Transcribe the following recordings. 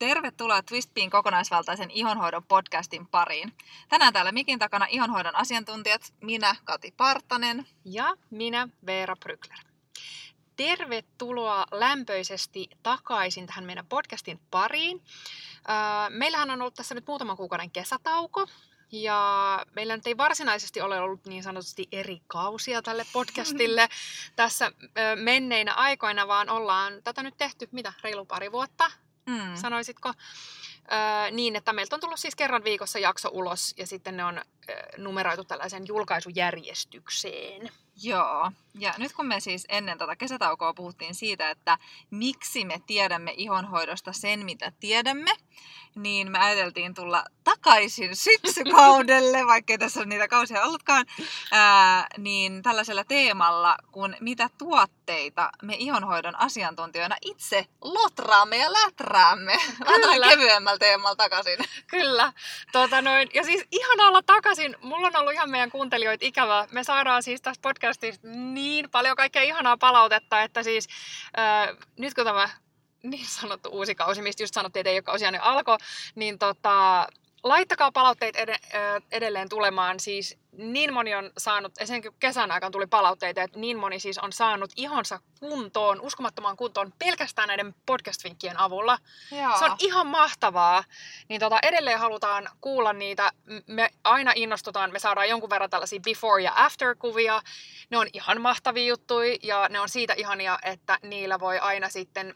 Tervetuloa Twistpiin kokonaisvaltaisen ihonhoidon podcastin pariin. Tänään täällä mikin takana ihonhoidon asiantuntijat, minä Kati Partanen ja minä Veera Brykler. Tervetuloa lämpöisesti takaisin tähän meidän podcastin pariin. Meillähän on ollut tässä nyt muutaman kuukauden kesätauko, ja meillä nyt ei varsinaisesti ole ollut niin sanotusti eri kausia tälle podcastille tässä menneinä aikoina, vaan ollaan tätä nyt tehty, mitä, reilu pari vuotta, mm. sanoisitko? Öö, niin, että meiltä on tullut siis kerran viikossa jakso ulos ja sitten ne on ö, numeroitu tällaisen julkaisujärjestykseen. Joo, ja nyt kun me siis ennen tätä kesätaukoa puhuttiin siitä, että miksi me tiedämme ihonhoidosta sen, mitä tiedämme, niin me ajateltiin tulla takaisin syksykaudelle, vaikkei tässä ole niitä kausia ollutkaan, ää, niin tällaisella teemalla, kun mitä tuotteita me ihonhoidon asiantuntijoina itse lotraamme ja läträämme. Kyllä. kevyemmällä teemalla takaisin. Kyllä. Tota noin. Ja siis ihan olla takaisin. Mulla on ollut ihan meidän kuuntelijoita ikävä. Me saadaan siis tästä podcastista niin paljon kaikkea ihanaa palautetta, että siis ää, nyt kun tämä niin sanottu uusi kausi, mistä just sanottiin, että ei ole kausia niin alkoi, niin tota, laittakaa palautteet ed- edelleen tulemaan. Siis niin moni on saanut, esimerkiksi kesän aikana tuli palautteita, että niin moni siis on saanut ihonsa kuntoon, uskomattomaan kuntoon pelkästään näiden podcast-vinkkien avulla. Joo. Se on ihan mahtavaa. Niin tota, edelleen halutaan kuulla niitä. Me aina innostutaan, me saadaan jonkun verran tällaisia before ja after kuvia. Ne on ihan mahtavia juttuja ja ne on siitä ihania, että niillä voi aina sitten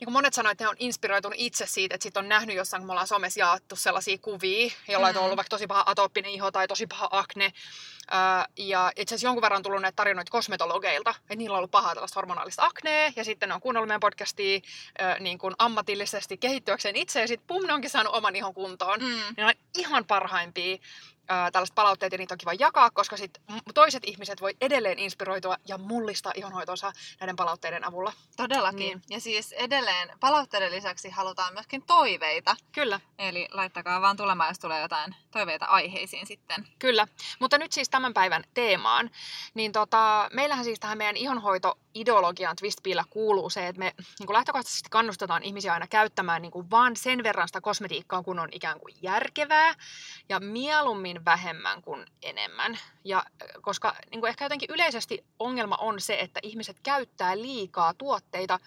niin kuin monet sanoivat, että ne on inspiroitunut itse siitä, että sit on nähnyt jossain, kun me ollaan somessa jaettu sellaisia kuvia, jolla mm. on ollut vaikka tosi paha atooppinen iho tai tosi paha akne. ja itse asiassa jonkun verran on tullut näitä tarinoita kosmetologeilta, että niillä on ollut pahaa tällaista hormonaalista aknea, ja sitten ne on kuunnellut meidän podcastia niin kuin ammatillisesti kehittyäkseen itse, ja sitten pum, ne onkin saanut oman ihon kuntoon. Mm. Ne on ihan parhaimpia ää, tällaiset palautteet ja niitä on kiva jakaa, koska sit toiset ihmiset voi edelleen inspiroitua ja mullistaa ihonhoitonsa näiden palautteiden avulla. Todellakin. Niin. Ja siis edelleen palautteiden lisäksi halutaan myöskin toiveita. Kyllä. Eli laittakaa vaan tulemaan, jos tulee jotain toiveita aiheisiin sitten. Kyllä. Mutta nyt siis tämän päivän teemaan. Niin tota, meillähän siis tähän meidän ihonhoito ideologiaan Twistpillä kuuluu se, että me niin kuin lähtökohtaisesti kannustetaan ihmisiä aina käyttämään niin kuin vaan sen verran sitä kosmetiikkaa, kun on ikään kuin järkevää ja mieluummin vähemmän kuin enemmän. Ja koska niin kuin ehkä jotenkin yleisesti ongelma on se, että ihmiset käyttää liikaa tuotteita,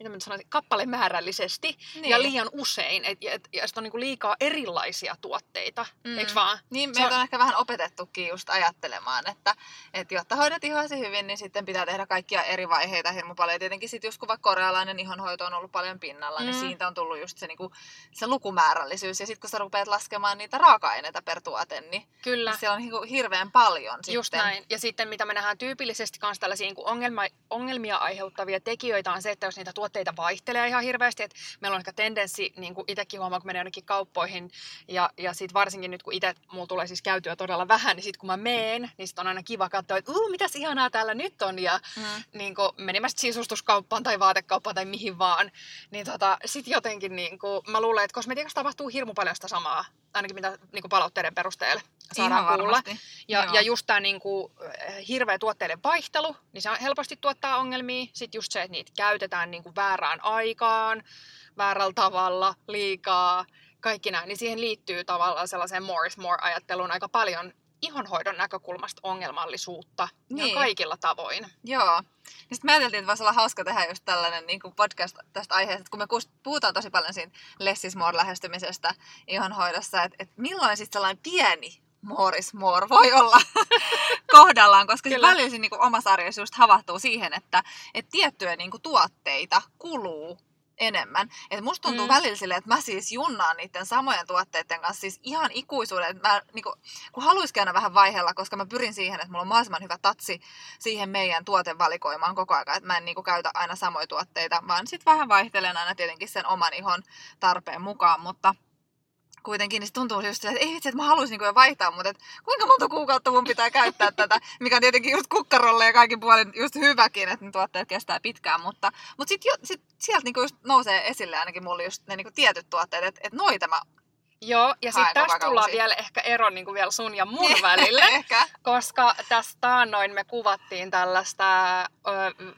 mitä mä sanoisin, kappalemäärällisesti niin. ja liian usein. Et, et, ja sitten on niinku liikaa erilaisia tuotteita, mm. eikö vaan? Niin, meitä on... on ehkä vähän opetettukin just ajattelemaan, että, että jotta hoidat ihoasi hyvin, niin sitten pitää tehdä kaikkia eri vaiheita hirmu paljon. tietenkin sitten just kun vaikka korealainen ihonhoito on ollut paljon pinnalla, niin mm. niin siitä on tullut just se, niinku, se lukumäärällisyys. Ja sitten kun sä rupeat laskemaan niitä raaka-aineita per tuote, niin, Kyllä. niin se on niinku hirveän paljon Just sitten. näin. Ja sitten mitä me nähdään tyypillisesti myös tällaisia niinku ongelma, ongelmia aiheuttavia tekijöitä on se, että jos niitä tuotteita tuotteita vaihtelee ihan hirveästi. Et meillä on ehkä tendenssi, niin kuin itsekin huomaa, kun menee jonnekin kauppoihin, ja, ja sitten varsinkin nyt, kun itse mulla tulee siis käytyä todella vähän, niin sitten kun mä meen, niin sitten on aina kiva katsoa, että uu, mitäs ihanaa täällä nyt on, ja mm. niin kuin, menimästä sisustuskauppaan tai vaatekauppaan tai mihin vaan, niin tota, sitten jotenkin niin kuin, mä luulen, että kosmetiikassa tapahtuu hirmu paljon sitä samaa, ainakin mitä niin kuin palautteiden perusteella saadaan Ihan kuulla. Ja, ja just tämä niin kuin, hirveä tuotteiden vaihtelu, niin se helposti tuottaa ongelmia. Sitten just se, että niitä käytetään niin kuin väärään aikaan, väärällä tavalla, liikaa, kaikki näin. Niin siihen liittyy tavallaan sellaiseen more is more-ajatteluun aika paljon ihonhoidon näkökulmasta ongelmallisuutta niin. kaikilla tavoin. Joo. Sitten me ajateltiin, että voisi olla hauska tehdä just tällainen niin kuin podcast tästä aiheesta, että kun me puhutaan tosi paljon siitä less is more lähestymisestä ihonhoidossa, että, että milloin sitten sellainen pieni more is more voi olla kohdallaan, koska se välillä niin omassa arjessa just havahtuu siihen, että, että tiettyjä niin kuin, tuotteita kuluu enemmän. Et musta tuntuu mm. välillä silleen, että mä siis junnaan niiden samojen tuotteiden kanssa siis ihan ikuisuuden. Mä niinku, kun haluaisin aina vähän vaihella, koska mä pyrin siihen, että mulla on mahdollisimman hyvä tatsi siihen meidän tuotevalikoimaan koko ajan. Että mä en niinku käytä aina samoja tuotteita, vaan sitten vähän vaihtelen aina tietenkin sen oman ihon tarpeen mukaan. Mutta kuitenkin, niin se tuntuu just että ei vitsi, että mä haluaisin niin vaihtaa, mutta että kuinka monta kuukautta mun pitää käyttää tätä, mikä on tietenkin just kukkarolle ja kaikin puolin just hyväkin, että ne tuotteet kestää pitkään, mutta, mutta sitten sit sieltä niin just nousee esille ainakin mulle just ne niin tietyt tuotteet, että, että noita mä Joo, ja sitten koko tullaan vielä ehkä ero niin kuin vielä sun ja mun välille. Ehkä. Koska tässä taannoin me kuvattiin tällaista ö,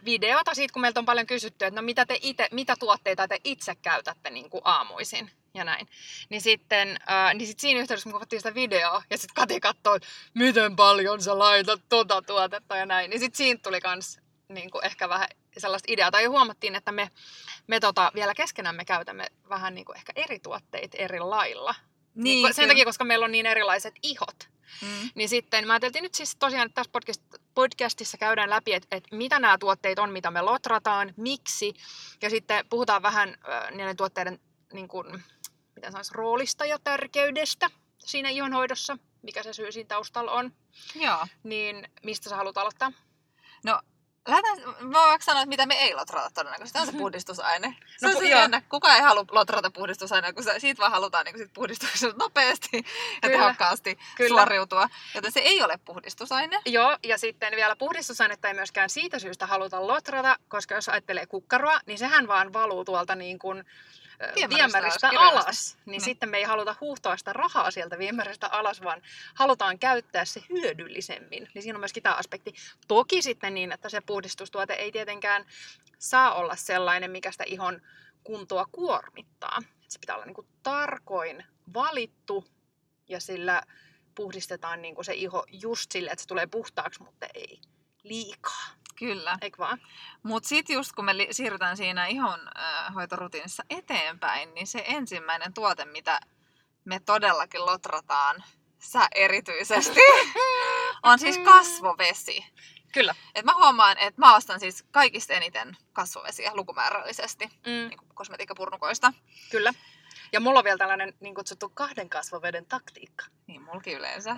videota siitä, kun meiltä on paljon kysytty, että no mitä, te ite, mitä tuotteita te itse käytätte niin kuin aamuisin ja näin. Niin sitten ö, niin sit siinä yhteydessä me kuvattiin sitä videoa ja sitten Kati katsoi, miten paljon sä laitat tota tuotetta ja näin. Niin sitten siinä tuli kans niin kuin ehkä vähän sellaista ideaa. Tai huomattiin, että me, me tota, vielä keskenämme käytämme vähän niin kuin ehkä eri tuotteita eri lailla. Niin, sen kyllä. takia, koska meillä on niin erilaiset ihot. Mm. Niin sitten mä ajateltiin nyt siis tosiaan, että tässä podcast, podcastissa käydään läpi, että, että mitä nämä tuotteet on, mitä me lotrataan, miksi. Ja sitten puhutaan vähän äh, niiden tuotteiden niin kuin, mitä sanoisi, roolista ja tärkeydestä siinä ihonhoidossa, mikä se syy siinä taustalla on. Joo. Niin mistä sä haluat aloittaa? No, lähdetään, mä voin sanoa, että mitä me ei lotrata todennäköisesti. Tämä on se puhdistusaine. Se No, on pu- se jännä. Kukaan ei halua lotrata puhdistusainetta, kun se, siitä vaan halutaan niin sit puhdistuksen nopeasti ja Kyllä. tehokkaasti Kyllä. suoriutua. Joten se ei ole puhdistusaine. Joo, ja sitten vielä puhdistusainetta ei myöskään siitä syystä haluta lotrata, koska jos ajattelee kukkaroa, niin sehän vaan valuu tuolta niin kuin Viemäristä viemäristä alas. Niin, Niin. sitten me ei haluta huuhtoa sitä rahaa sieltä viemäristä alas, vaan halutaan käyttää se hyödyllisemmin. Niin siinä on myöskin tämä aspekti. Toki sitten niin, että se puhdistustuote ei tietenkään saa olla sellainen, mikä sitä ihon kuntoa kuormittaa. Se pitää olla niin kuin tarkoin valittu ja sillä puhdistetaan niin kuin se iho just sille, että se tulee puhtaaksi, mutta ei liikaa. Kyllä. Eikö vaan? Mutta sitten just kun me li- siirrytään siinä ihonhoitorutiinissa eteenpäin, niin se ensimmäinen tuote, mitä me todellakin lotrataan, sä erityisesti, on siis kasvovesi. Kyllä. Et mä huomaan, että mä ostan siis kaikista eniten kasvovesiä lukumäärällisesti, Mm, niin kosmetiikkapurnukoista. kyllä. Ja mulla on vielä tällainen niin kutsuttu kahden kasvoveden taktiikka. Niin mulki yleensä.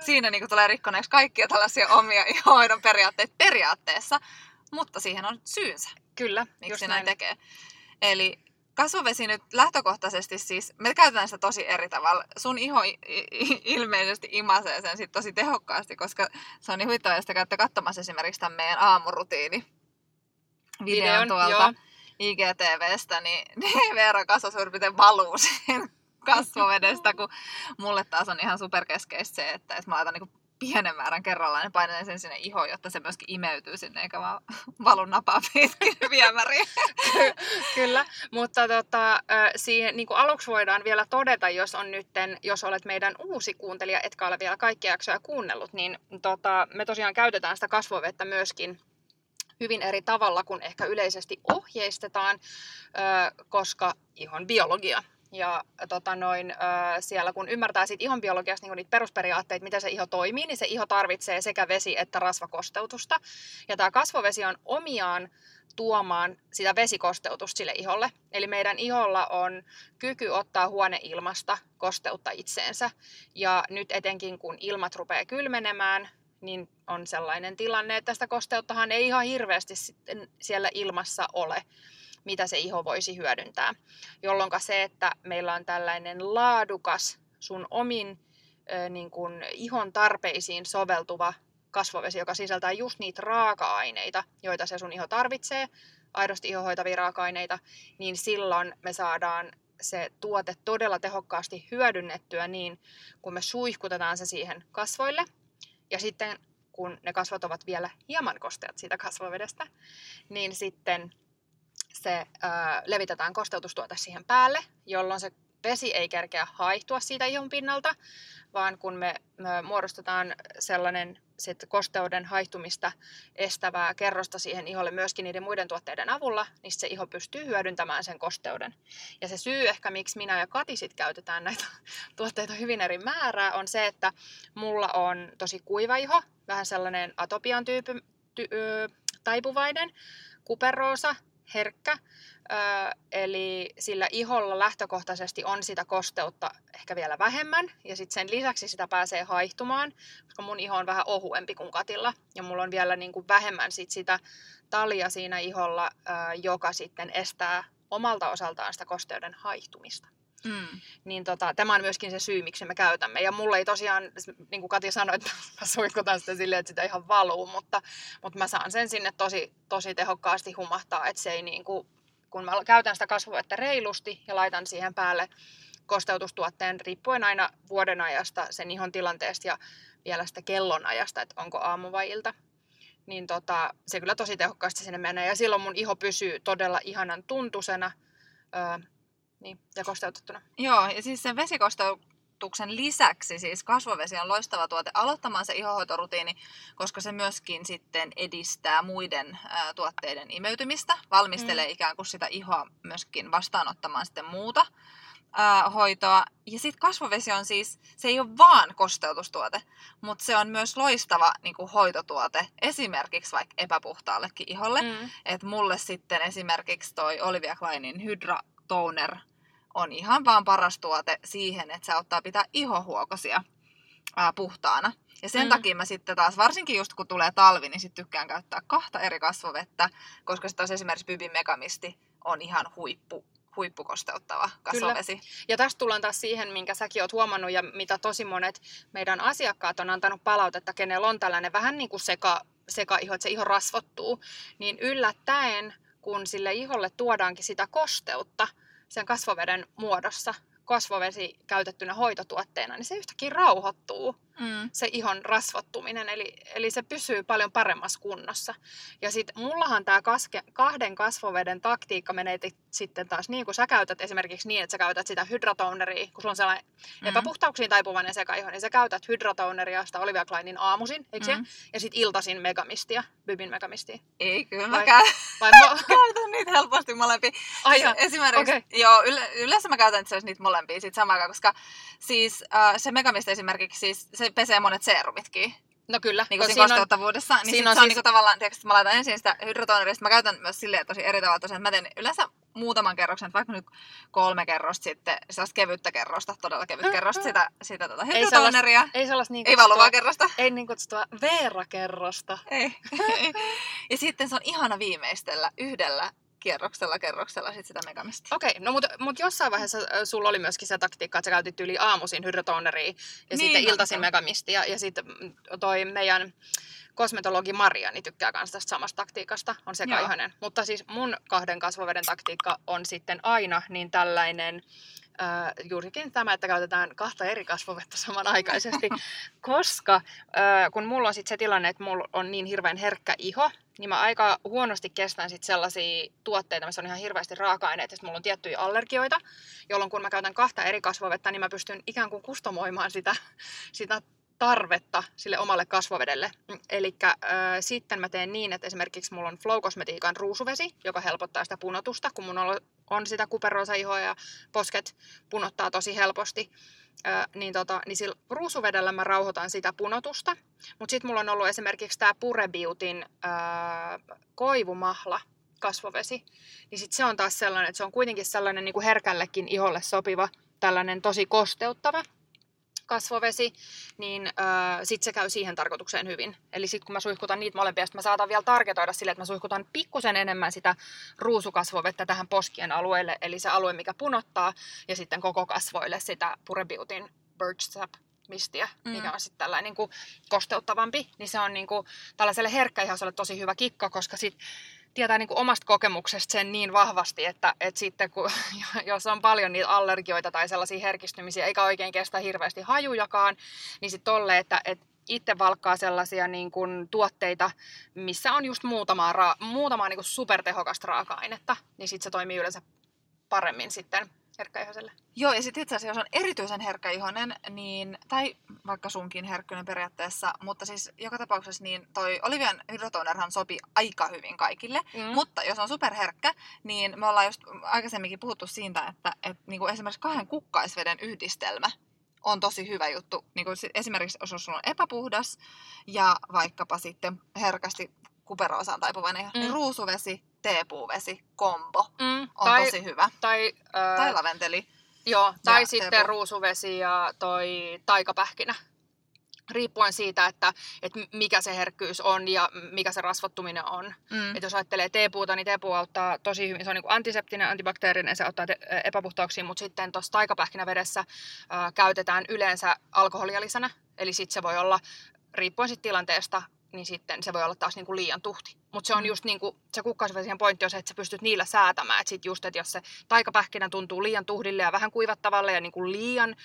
Siinä niin tulee rikkoneeksi kaikkia tällaisia omia ihonhoidon periaatteita periaatteessa, mutta siihen on syynsä. Kyllä, miksi näin. näin. tekee. Eli kasvovesi nyt lähtökohtaisesti siis, me käytetään sitä tosi eri tavalla. Sun iho ilmeisesti imasee sen sit tosi tehokkaasti, koska se on niin huittavaa, jos te käytte katsomassa esimerkiksi tämän meidän aamurutiini videon Videon, tuolta joo. IGTVstä, niin, niin Veera kasvo suurin piirtein valuu siihen kasvovedestä, kun mulle taas on ihan superkeskeistä se, että, että mä laitan niin pienen määrän kerrallaan ja painan sen sinne ihoon, jotta se myöskin imeytyy sinne, eikä vaan valu napaa pitkin viemäriin. Kyllä, mutta tota, siihen niin kuin aluksi voidaan vielä todeta, jos on nytten, jos olet meidän uusi kuuntelija, etkä ole vielä kaikkia jaksoja kuunnellut, niin tota, me tosiaan käytetään sitä kasvovettä myöskin hyvin eri tavalla kuin ehkä yleisesti ohjeistetaan, koska ihon biologia. Ja tota noin, siellä kun ymmärtää siitä ihon biologiasta niin niitä perusperiaatteita, miten se iho toimii, niin se iho tarvitsee sekä vesi- että rasvakosteutusta. Ja tämä kasvovesi on omiaan tuomaan sitä vesikosteutusta sille iholle. Eli meidän iholla on kyky ottaa huoneilmasta kosteutta itseensä. Ja nyt etenkin kun ilmat rupeaa kylmenemään, niin on sellainen tilanne, että sitä kosteuttahan ei ihan hirveästi sitten siellä ilmassa ole, mitä se iho voisi hyödyntää. Jolloin se, että meillä on tällainen laadukas sun omin niin kun ihon tarpeisiin soveltuva kasvovesi, joka sisältää just niitä raaka-aineita, joita se sun iho tarvitsee, aidosti ihohoitavia raaka-aineita, niin silloin me saadaan se tuote todella tehokkaasti hyödynnettyä niin, kun me suihkutetaan se siihen kasvoille. Ja sitten kun ne kasvot ovat vielä hieman kosteat siitä kasvovedestä, niin sitten se ää, levitetään kosteutustuote siihen päälle, jolloin se vesi ei kerkeä haihtua siitä ihon pinnalta, vaan kun me, me muodostetaan sellainen sit kosteuden haihtumista estävää kerrosta siihen iholle myöskin niiden muiden tuotteiden avulla, niin se iho pystyy hyödyntämään sen kosteuden. Ja se syy ehkä, miksi minä ja Kati sit käytetään näitä tuotteita hyvin eri määrää, on se, että mulla on tosi kuiva iho, vähän sellainen atopian tyypy, ty, ö, taipuvainen, kuperoosa, herkkä, eli sillä iholla lähtökohtaisesti on sitä kosteutta ehkä vielä vähemmän, ja sitten sen lisäksi sitä pääsee haihtumaan, koska mun iho on vähän ohuempi kuin Katilla, ja mulla on vielä niin kuin vähemmän sit sitä talia siinä iholla, joka sitten estää omalta osaltaan sitä kosteuden haihtumista. Mm. Niin tota, tämä on myöskin se syy, miksi me käytämme. Ja mulla ei tosiaan, niin kuin Kati sanoi, että mä suihkutan sitä silleen, että sitä ihan valuu, mutta, mutta mä saan sen sinne tosi, tosi tehokkaasti humahtaa, että se ei niin kuin, kun mä käytän sitä kasvuvettä reilusti ja laitan siihen päälle kosteutustuotteen riippuen aina vuoden ajasta, sen ihon tilanteesta ja vielä sitä kellonajasta, että onko aamu vai ilta. Niin tota, se kyllä tosi tehokkaasti sinne menee ja silloin mun iho pysyy todella ihanan tuntusena niin, ja kosteutettuna. Joo, ja siis sen vesikosteutuksen lisäksi siis kasvovesi on loistava tuote aloittamaan se ihohoitorutiini, koska se myöskin sitten edistää muiden ää, tuotteiden imeytymistä, valmistelee mm. ikään kuin sitä ihoa myöskin vastaanottamaan sitten muuta ää, hoitoa. Ja sitten kasvovesi on siis, se ei ole vaan kosteutustuote, mutta se on myös loistava niin kuin hoitotuote esimerkiksi vaikka epäpuhtaallekin iholle. Mm. Että mulle sitten esimerkiksi toi Olivia Kleinin Hydra Toner on ihan vaan paras tuote siihen, että se auttaa pitää ihohuokosia ää, puhtaana. Ja sen mm. takia mä sitten taas, varsinkin just kun tulee talvi, niin sitten tykkään käyttää kahta eri kasvovettä, koska sitten taas esimerkiksi Bybin Megamisti on ihan huippu huippukosteuttava kasvovesi. Kyllä. Ja tästä tullaan taas siihen, minkä säkin oot huomannut ja mitä tosi monet meidän asiakkaat on antanut palautetta, kenellä on tällainen vähän niin kuin seka, sekaiho, että se iho rasvottuu, niin yllättäen, kun sille iholle tuodaankin sitä kosteutta sen kasvoveden muodossa, kasvovesi käytettynä hoitotuotteena, niin se yhtäkkiä rauhoittuu, mm. se ihon rasvottuminen, eli, eli se pysyy paljon paremmassa kunnossa. Ja sitten mullahan tämä kahden kasvoveden taktiikka menee t- sitten taas niin, kuin sä käytät esimerkiksi niin, että sä käytät sitä hydratoneria, kun sulla on sellainen mm. epäpuhtauksiin taipuvainen sekaiho, niin sä käytät hydratoneria sitä Olivia Kleinin aamusin, eikö mm. Ja sitten iltasin megamistia, Bybin megamistia. Ei, kyllä vai, mä käyn. Vai mo- käytän niitä helposti molempia. Ai siis esimerkiksi, okay. joo, yle- yleensä mä käytän itse niitä molempia sit samaan koska siis äh, se megamista esimerkiksi, siis se pesee monet seerumitkin. No kyllä. Niin kuin siinä kosteuttavuudessa. Niin sit se on siis... niin tavallaan, tiedätkö, mä laitan ensin sitä hydrotoneria, mä käytän myös silleen tosi eri tavalla tosiaan, mä teen yleensä muutaman kerroksen, vaikka nyt kolme kerrosta sitten, sellaista kevyttä kerrosta, todella kevyt mm, kerrosta, mm. sitä, sitä tota hydrotoneria. Ei sellaista niin Ei valuvaa kerrosta. Ei niin kutsuttua Veera-kerrosta. Ei. ja sitten se on ihana viimeistellä yhdellä kierroksella kerroksella sit sitä megamista. Okei, okay, no mutta mut jossain vaiheessa sulla oli myöskin se taktiikka, että sä käytit yli aamuisin hydrotoneria ja niin, sitten iltaisin megamistia ja, ja sitten toi meidän kosmetologi Maria niin tykkää myös tästä samasta taktiikasta, on se ihanen. Mutta siis mun kahden kasvoveden taktiikka on sitten aina niin tällainen äh, juurikin tämä, että käytetään kahta eri kasvovettä samanaikaisesti, koska äh, kun mulla on sitten se tilanne, että mulla on niin hirveän herkkä iho, niin mä aika huonosti kestän sit sellaisia tuotteita, missä on ihan hirveästi raaka-aineita, että mulla on tiettyjä allergioita, jolloin kun mä käytän kahta eri kasvovettä, niin mä pystyn ikään kuin kustomoimaan sitä, sitä tarvetta sille omalle kasvovedelle. Eli äh, sitten mä teen niin, että esimerkiksi mulla on Flow Cosmetiikan ruusuvesi, joka helpottaa sitä punotusta, kun mun on sitä kuperoosa ihoa ja posket punottaa tosi helposti. Äh, niin, tota, niin sillä ruusuvedellä mä rauhoitan sitä punotusta. Mutta sitten mulla on ollut esimerkiksi tämä Pure Beautyn äh, koivumahla, kasvovesi, niin sit se on taas sellainen, että se on kuitenkin sellainen niin kuin herkällekin iholle sopiva, tällainen tosi kosteuttava kasvovesi, niin öö, sitten se käy siihen tarkoitukseen hyvin. Eli sitten kun mä suihkutan niitä molempia, mä saatan vielä tarketoida sille, että mä suihkutan pikkusen enemmän sitä ruusukasvovettä tähän poskien alueelle, eli se alue, mikä punottaa, ja sitten koko kasvoille sitä Pure Beautyn Birch Sap mistiä, mm. mikä on sitten tällainen niin kuin kosteuttavampi, niin se on niin kuin, tällaiselle herkkäihoiselle tosi hyvä kikka, koska sit tietää niin kuin omasta kokemuksesta sen niin vahvasti, että, että sitten kun, jos on paljon niitä allergioita tai sellaisia herkistymisiä, eikä oikein kestä hirveästi hajujakaan, niin sitten tolle, että, että itse valkkaa sellaisia niin kuin, tuotteita, missä on just muutamaa, ra- muutamaa niin kuin supertehokasta raaka-ainetta, niin sitten se toimii yleensä paremmin sitten herkkäihoiselle. Joo, ja sitten itse asiassa, jos on erityisen herkkäihoinen, niin, tai vaikka sunkin herkkyinen periaatteessa, mutta siis joka tapauksessa niin toi Olivian hydrotonerhan sopii aika hyvin kaikille, mm. mutta jos on superherkkä, niin me ollaan just aikaisemminkin puhuttu siitä, että, että niin kuin esimerkiksi kahden kukkaisveden yhdistelmä on tosi hyvä juttu. Niin kuin esimerkiksi jos sulla on epäpuhdas ja vaikkapa sitten herkästi kuperoosaan taipuvainen, mm. niin ruusuvesi, teepuuvesi, kombo mm. on tai, tosi hyvä. Tai, äh, tai laventeli. Joo, tai sitten teepuu. ruusuvesi ja toi taikapähkinä. Riippuen siitä, että, että mikä se herkkyys on ja mikä se rasvattuminen on. Mm. Et jos ajattelee teepuuta, niin teepuu auttaa tosi hyvin. Se on niin kuin antiseptinen, antibakteerinen, se auttaa te- epäpuhtauksiin, mutta sitten tuossa taikapähkinävedessä äh, käytetään yleensä alkoholia lisänä. Eli sitten se voi olla, riippuen sit tilanteesta, niin sitten se voi olla taas niin kuin liian tuhti. Mutta se on Mm. just niin kuin, se kukkasvesien pointti on se, että sä pystyt niillä säätämään. Että sit just, että jos se taikapähkinä tuntuu liian tuhdille ja vähän kuivattavalle ja niin kuin liian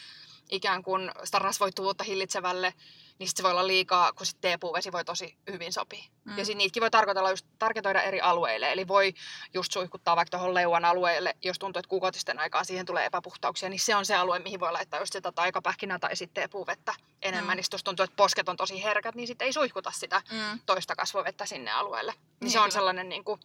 ikään kuin sitä rasvoittuvuutta hillitsevälle, niin sit se voi olla liikaa, kun sitten teepuuvesi voi tosi hyvin sopia. Mm. Ja sitten niitäkin voi tarkoitella just, eri alueille. Eli voi just suihkuttaa vaikka tuohon leuan alueelle, jos tuntuu, että kuukautisten aikaa siihen tulee epäpuhtauksia, niin se on se alue, mihin voi laittaa just sitä taikapähkinää tai sitten teepuuvettä enemmän. Mm. Niin jos tuntuu, että posket on tosi herkät, niin sitten ei suihkuta sitä Mm. toista kasvovettä sinne alueelle. Niin, Niin, se on kyllä. sellainen niin kuin,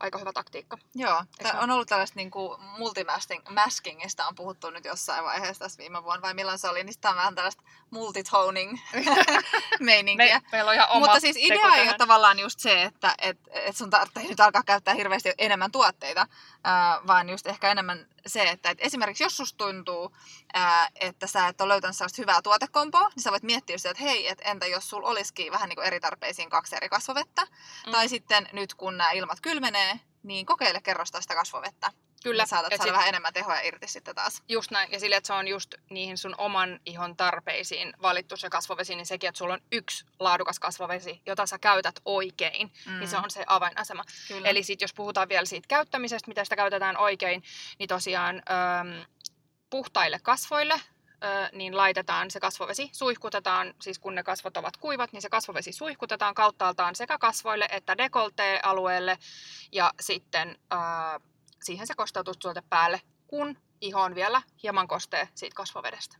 aika hyvä taktiikka. Joo, tää on ollut tällaista niin kuin multimaskingista on puhuttu nyt jossain vaiheessa tässä viime vuonna, vai milloin se oli, niin sitä on vähän tällaista multitoning meininkiä. Me, meillä on ihan oma Mutta siis idea ei ole tavallaan just se, että et, et sun tarvitsee nyt alkaa käyttää hirveästi enemmän tuotteita, ää, vaan just ehkä enemmän se, että et esimerkiksi jos susta tuntuu, ää, että sä et ole löytänyt sellaista hyvää tuotekompoa, niin sä voit miettiä sitä, että hei, et entä jos sulla olisikin vähän niin kuin eri tarpeisiin kaksi eri kasvovettä, Mm. tai sitten nyt kun nämä ilmat kylmenee, niin kokeile kerrosta sitä kasvovettä. Kyllä, Niin saatat saada sit- vähän enemmän tehoja irti sitten taas. Just näin. Ja sille, että se on just niihin sun oman ihon tarpeisiin valittu se kasvovesi, niin sekin, että sulla on yksi laadukas kasvovesi, jota sä käytät oikein, mm. niin se on se avainasema. Kyllä. Eli sitten jos puhutaan vielä siitä käyttämisestä, miten sitä käytetään oikein, niin tosiaan äm, puhtaille kasvoille niin laitetaan se kasvovesi, suihkutetaan, siis kun ne kasvot ovat kuivat, niin se kasvovesi suihkutetaan kauttaaltaan sekä kasvoille että dekoltee-alueelle ja sitten ää, siihen se kosteutustuote päälle, kun iho on vielä hieman kostee siitä kasvovedestä.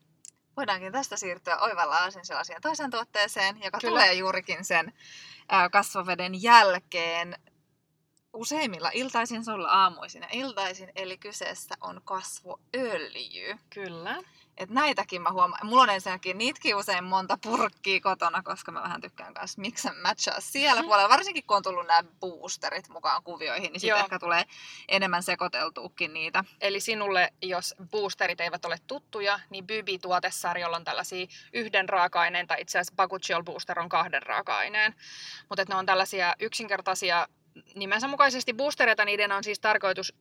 Voidaankin tästä siirtyä oivalla sellaiseen toiseen tuotteeseen, joka Kyllä. tulee juurikin sen ää, kasvoveden jälkeen. Useimmilla iltaisin, sulla aamuisin ja iltaisin, eli kyseessä on kasvoöljy. Kyllä. Et näitäkin mä huomaan. Mulla on ensinnäkin niitäkin usein monta purkkia kotona, koska mä vähän tykkään kanssa mix and matchaa siellä puolella. Varsinkin kun on tullut nämä boosterit mukaan kuvioihin, niin sitten ehkä tulee enemmän sekoiteltuukin niitä. Eli sinulle, jos boosterit eivät ole tuttuja, niin Bybi-tuotesarjolla on tällaisia yhden raaka-aineen, tai itse asiassa Bakuchiol Booster on kahden raaka-aineen. Mutta ne on tällaisia yksinkertaisia nimensä mukaisesti boostereita, niiden on siis tarkoitus,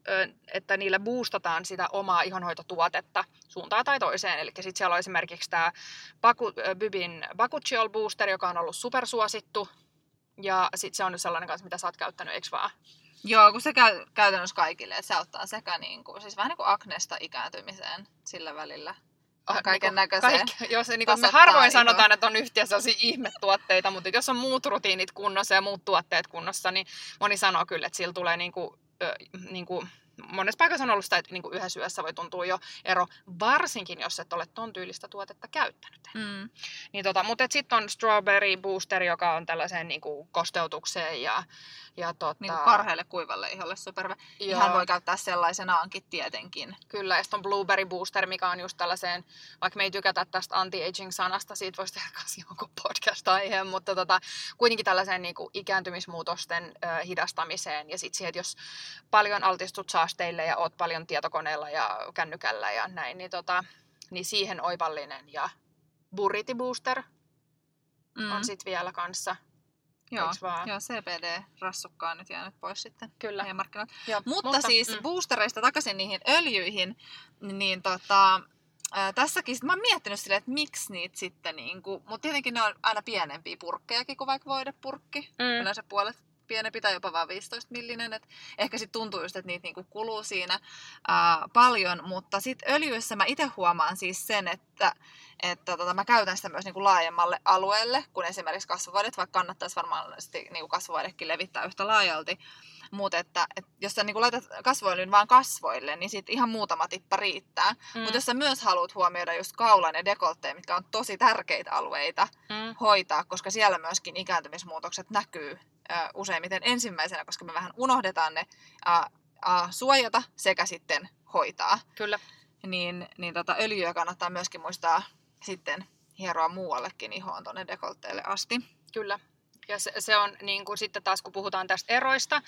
että niillä boostataan sitä omaa ihonhoitotuotetta suuntaan tai toiseen. Eli sitten siellä on esimerkiksi tämä Baku, Bybin Bakuchiol Booster, joka on ollut supersuosittu. Ja sitten se on nyt sellainen kanssa, mitä sä oot käyttänyt, eikö vaan? Joo, kun se käy käytännössä kaikille, että se auttaa sekä niin kuin, siis vähän niin kuin aknesta ikääntymiseen sillä välillä. Kaiken niinku näköiseen. Kaikki, jos, niin kuin me harvoin sanotaan, että on yhtiä sellaisia ihmetuotteita, mutta jos on muut rutiinit kunnossa ja muut tuotteet kunnossa, niin moni sanoo kyllä, että sillä tulee niin kuin, ö, niin kuin, monessa paikassa on ollut sitä, että niin kuin yhdessä yössä voi tuntua jo ero, varsinkin jos et ole ton tyylistä tuotetta käyttänyt. Mm. Niin tota, mutta sitten on Strawberry Booster, joka on tällaiseen niin kuin kosteutukseen ja, ja tota, Niin kuin karheelle kuivalle iholle supervä. joo. Ihan voi käyttää sellaisenaankin tietenkin. Kyllä, ja sitten on Blueberry Booster, mikä on just tällaiseen, vaikka me ei tykätä tästä anti-aging-sanasta, siitä voisi tehdä myös jonkun podcast-aiheen, mutta tota, kuitenkin tällaiseen niin kuin ikääntymismuutosten ö, hidastamiseen. Ja sitten siihen, että jos paljon altistut saasteille ja oot paljon tietokoneella ja kännykällä ja näin, niin, tota, niin siihen oivallinen. Ja Burriti Booster Mm. on sitten vielä kanssa. Joo, eiks vaan? joo CBD-rassukka on nyt jäänyt pois sitten Kyllä. meidän markkinoilta. Joo, Mutta, mutta siis mm. boostereista takaisin niihin öljyihin, niin tota, ää, tässäkin sit mä oon miettinyt silleen, että miksi niitä sitten niinku, mutta tietenkin ne on aina pienempiä purkkejakin kuin vaikka voidepurkki. Mm. Yleensä puolet pienempi tai jopa vaan 15 millinen. Et ehkä sitten tuntuu just, että niitä niinku kuluu siinä ää, paljon, mutta sitten öljyissä mä itse huomaan siis sen, että, että tota, mä käytän sitä myös niinku laajemmalle alueelle kuin esimerkiksi kasvovoidet, vaikka kannattaisi varmaan niinku kasvovoidekin levittää yhtä laajalti. Mutta että, että jos sä niinku laitat kasvoöljyn vaan kasvoille, niin sit ihan muutama tippa riittää. Mm. Mutta jos sä myös haluat huomioida just kaulan ja dekoltteen, mitkä on tosi tärkeitä alueita mm. hoitaa, koska siellä myöskin ikääntymismuutokset näkyy ö, useimmiten ensimmäisenä, koska me vähän unohdetaan ne ä, ä, suojata sekä sitten hoitaa. Kyllä. Niin, niin tota öljyä kannattaa myöskin muistaa sitten hieroa muuallekin ihoon tuonne dekoltteelle asti. Kyllä. Ja se, se on niin kuin sitten taas, kun puhutaan tästä eroista,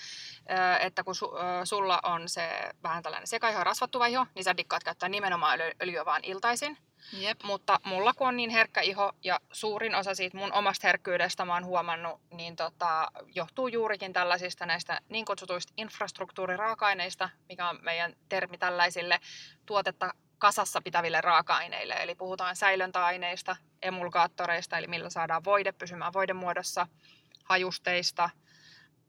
että kun su, sulla on se vähän tällainen sekaiho ja rasvattuva iho, niin sä dikkaat käyttää nimenomaan öljy- öljyä vaan iltaisin. Jep. Mutta mulla kun on niin herkkä iho ja suurin osa siitä mun omasta herkkyydestä mä oon huomannut, niin tota, johtuu juurikin tällaisista näistä niin kutsutuista infrastruktuuriraaka-aineista, mikä on meidän termi tällaisille tuotetta kasassa pitäville raaka-aineille. Eli puhutaan säilöntäaineista, emulgaattoreista, eli millä saadaan voide pysymään voidemuodossa, hajusteista,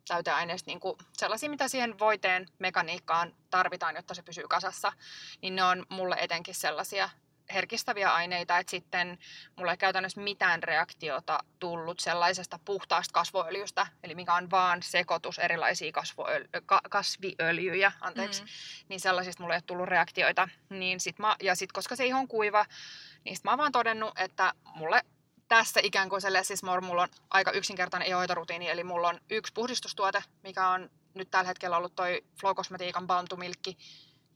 täyteaineista, niin kuin sellaisia, mitä siihen voiteen mekaniikkaan tarvitaan, jotta se pysyy kasassa, niin ne on mulle etenkin sellaisia herkistäviä aineita, että sitten mulle ei käytännössä mitään reaktiota tullut sellaisesta puhtaasta kasvoöljystä, eli mikä on vaan sekoitus erilaisia kasvoöl- ka- kasviöljyjä, anteeksi, mm. niin sellaisista mulle ei ole tullut reaktioita. Niin sit mä, ja sitten koska se on kuiva, niin sit mä oon vaan todennut, että mulle tässä ikään kuin se Less more, mulla on aika yksinkertainen hoitorutiini, eli mulla on yksi puhdistustuote, mikä on nyt tällä hetkellä ollut toi Flow Cosmetiikan Bantumilkki,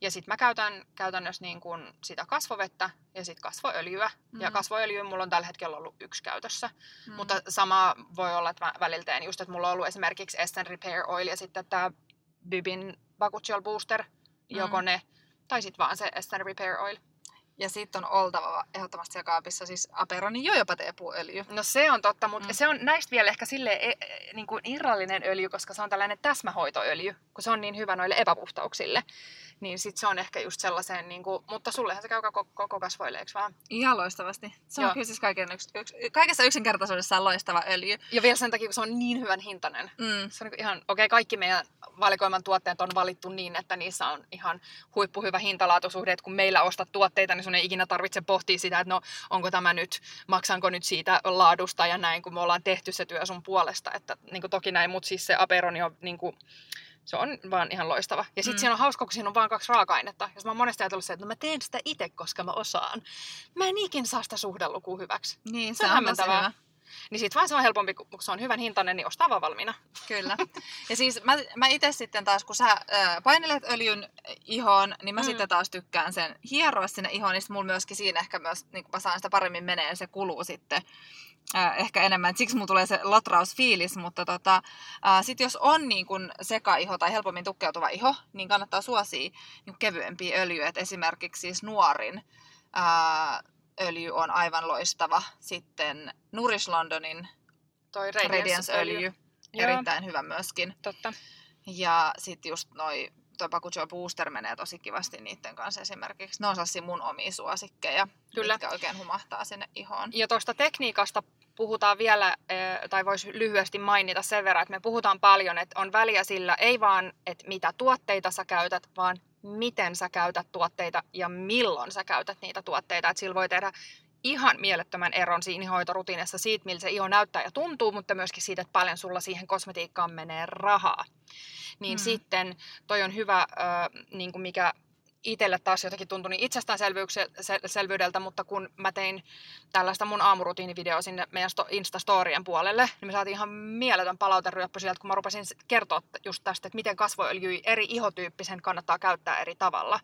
ja sitten mä käytän käytännössä niin kun sitä kasvovettä ja sitten kasvoöljyä. Mm. Ja kasvoöljy mulla on tällä hetkellä ollut yksi käytössä. Mm. Mutta sama voi olla, että mä välillä teen just, että mulla on ollut esimerkiksi Essen Repair Oil ja sitten tämä Bybin Bakuchiol Booster, mm. joko ne, tai sitten vaan se Essen Repair Oil. Ja sitten on oltava ehdottomasti siellä kaapissa siis Aperonin jojopateepuöljy. No se on totta, mutta mm. se on näistä vielä ehkä sille e, e, niin kuin irrallinen öljy, koska se on tällainen täsmähoitoöljy, kun se on niin hyvä noille epäpuhtauksille niin sit se on ehkä just sellaiseen, niin kuin, mutta sullehan se käy koko, koko kasvoille, eikö vaan? Ihan loistavasti. Se on Joo. kyllä siis kaiken yks, yks, kaikessa yksinkertaisuudessaan loistava öljy. Ja vielä sen takia, kun se on niin hyvän hintainen. Mm. Se on niin ihan, okei, okay, kaikki meidän valikoiman tuotteet on valittu niin, että niissä on ihan huippuhyvä hintalaatusuhde, että kun meillä ostat tuotteita, niin sun ei ikinä tarvitse pohtia sitä, että no onko tämä nyt, maksanko nyt siitä laadusta ja näin, kun me ollaan tehty se työ sun puolesta, että niin kuin toki näin, mutta siis se Aperoni on niin kuin, se on vaan ihan loistava. Ja sitten mm. siinä on hauska, kun siinä on vain kaksi raaka-ainetta. Jos mä oon monesti ajatellut se, että no mä teen sitä itse, koska mä osaan. Mä en ikin saa sitä suhdelukua hyväksi. Niin, se, se on hämmentävää. Niin sit vaan se on helpompi, kun se on hyvän hintainen, niin ostaa vaan valmiina. Kyllä. Ja siis mä, mä itse sitten taas, kun sä äh, painelet öljyn ihoon, niin mä mm. sitten taas tykkään sen hieroa sinne ihoon, niin mulla myöskin siinä ehkä myös, niin kun mä saan sitä paremmin menee, se kuluu sitten äh, ehkä enemmän. Siksi mulla tulee se lotrausfiilis, mutta tota, äh, sit jos on niin kun seka-iho tai helpommin tukkeutuva iho, niin kannattaa suosia niin kevyempiä öljyjä. Et esimerkiksi siis nuorin äh, öljy on aivan loistava. Sitten Nourish Londonin Toi Radiance-öljy, erittäin hyvä myöskin. Totta. Ja sitten just noi, toi Pakujo Booster menee tosi kivasti niiden kanssa esimerkiksi. Ne on mun omia suosikkeja, Kyllä. mitkä oikein humahtaa sinne ihoon. Ja tuosta tekniikasta puhutaan vielä, eh, tai voisi lyhyesti mainita sen verran, että me puhutaan paljon, että on väliä sillä ei vaan, että mitä tuotteita sä käytät, vaan miten sä käytät tuotteita ja milloin sä käytät niitä tuotteita. Että sillä voi tehdä ihan mielettömän eron siinä hoitorutiinissa siitä, miltä se iho näyttää ja tuntuu, mutta myöskin siitä, että paljon sulla siihen kosmetiikkaan menee rahaa. Niin hmm. sitten toi on hyvä, äh, niin kuin mikä itselle taas jotenkin tuntui niin itsestäänselvyydeltä, mutta kun mä tein tällaista mun aamurutiinivideoa sinne meidän Instastorien puolelle, niin me saatiin ihan mieletön palauteryöppö sieltä, kun mä rupesin kertoa just tästä, että miten kasvoöljyä eri ihotyyppisen kannattaa käyttää eri tavalla.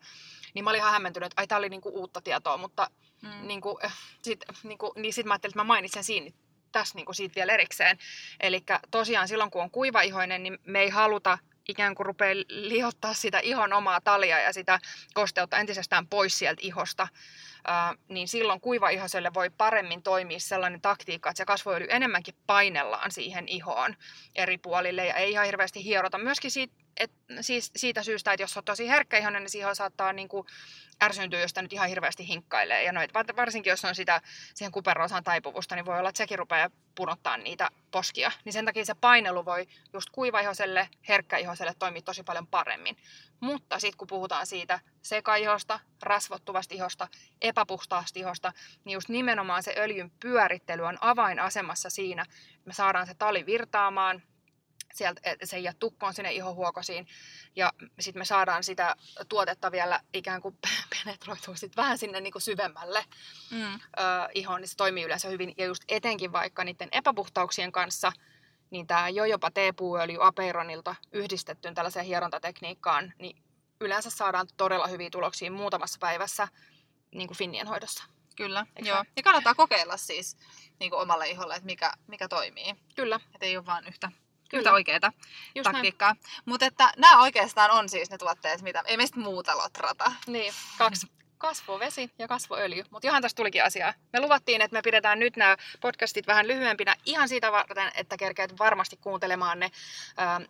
Niin mä olin ihan hämmentynyt, että ai tää oli niinku uutta tietoa, mutta mm. niinku, eh, sit, niinku, niin sit mä ajattelin, että mä mainitsen siinä tässä niinku siitä vielä erikseen. Eli tosiaan silloin, kun on kuivaihoinen, niin me ei haluta ikään kuin rupeaa liottaa sitä ihon omaa talia ja sitä kosteutta entisestään pois sieltä ihosta, niin silloin kuiva-ihoselle voi paremmin toimia sellainen taktiikka, että se kasvoöljy enemmänkin painellaan siihen ihoon eri puolille ja ei ihan hirveästi hierota. Myöskin siitä et, siis siitä syystä, että jos on tosi herkkä ihonen, niin siihen saattaa niin kuin ärsyntyä, jos nyt ihan hirveästi hinkkailee. Ja noit, varsinkin jos on sitä siihen kuperosaan taipuvusta, niin voi olla, että sekin rupeaa punottaa niitä poskia. Niin sen takia se painelu voi just kuivaihoselle, herkkäihoselle toimia tosi paljon paremmin. Mutta sitten kun puhutaan siitä sekaihosta, rasvottuvasta ihosta, epäpuhtaasta ihosta, niin just nimenomaan se öljyn pyörittely on avainasemassa siinä, että me saadaan se tali virtaamaan, sieltä, se jää tukkoon sinne ihohuokosiin. Ja sitten me saadaan sitä tuotetta vielä ikään kuin penetroitua sit vähän sinne niin kuin syvemmälle mm. ö, ihoon, niin se toimii yleensä hyvin. Ja just etenkin vaikka niiden epäpuhtauksien kanssa, niin tämä jo jopa teepuuöljy Apeironilta yhdistettyyn tällaiseen hierontatekniikkaan, niin yleensä saadaan todella hyviä tuloksia muutamassa päivässä niin kuin finnien hoidossa. Kyllä, Eikö joo. Ja kannattaa kokeilla siis niin kuin omalle iholle, että mikä, mikä toimii. Kyllä. Että ei ole vaan yhtä Kyllä. oikeita Just taktiikkaa. Mutta että nämä oikeastaan on siis ne tuotteet, mitä ei meistä muuta lotrata. Niin, kaksi kasvovesi ja kasvoöljy. Mutta johan tästä tulikin asiaa. Me luvattiin, että me pidetään nyt nämä podcastit vähän lyhyempinä ihan siitä varten, että kerkeät varmasti kuuntelemaan ne,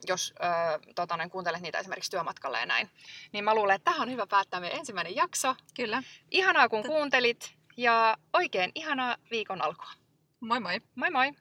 jos äh, tota, niin kuuntelet niitä esimerkiksi työmatkalla ja näin. Niin mä luulen, että tähän on hyvä päättää meidän ensimmäinen jakso. Kyllä. Ihanaa kun kuuntelit ja oikein ihanaa viikon alkua. Moi moi. Moi moi.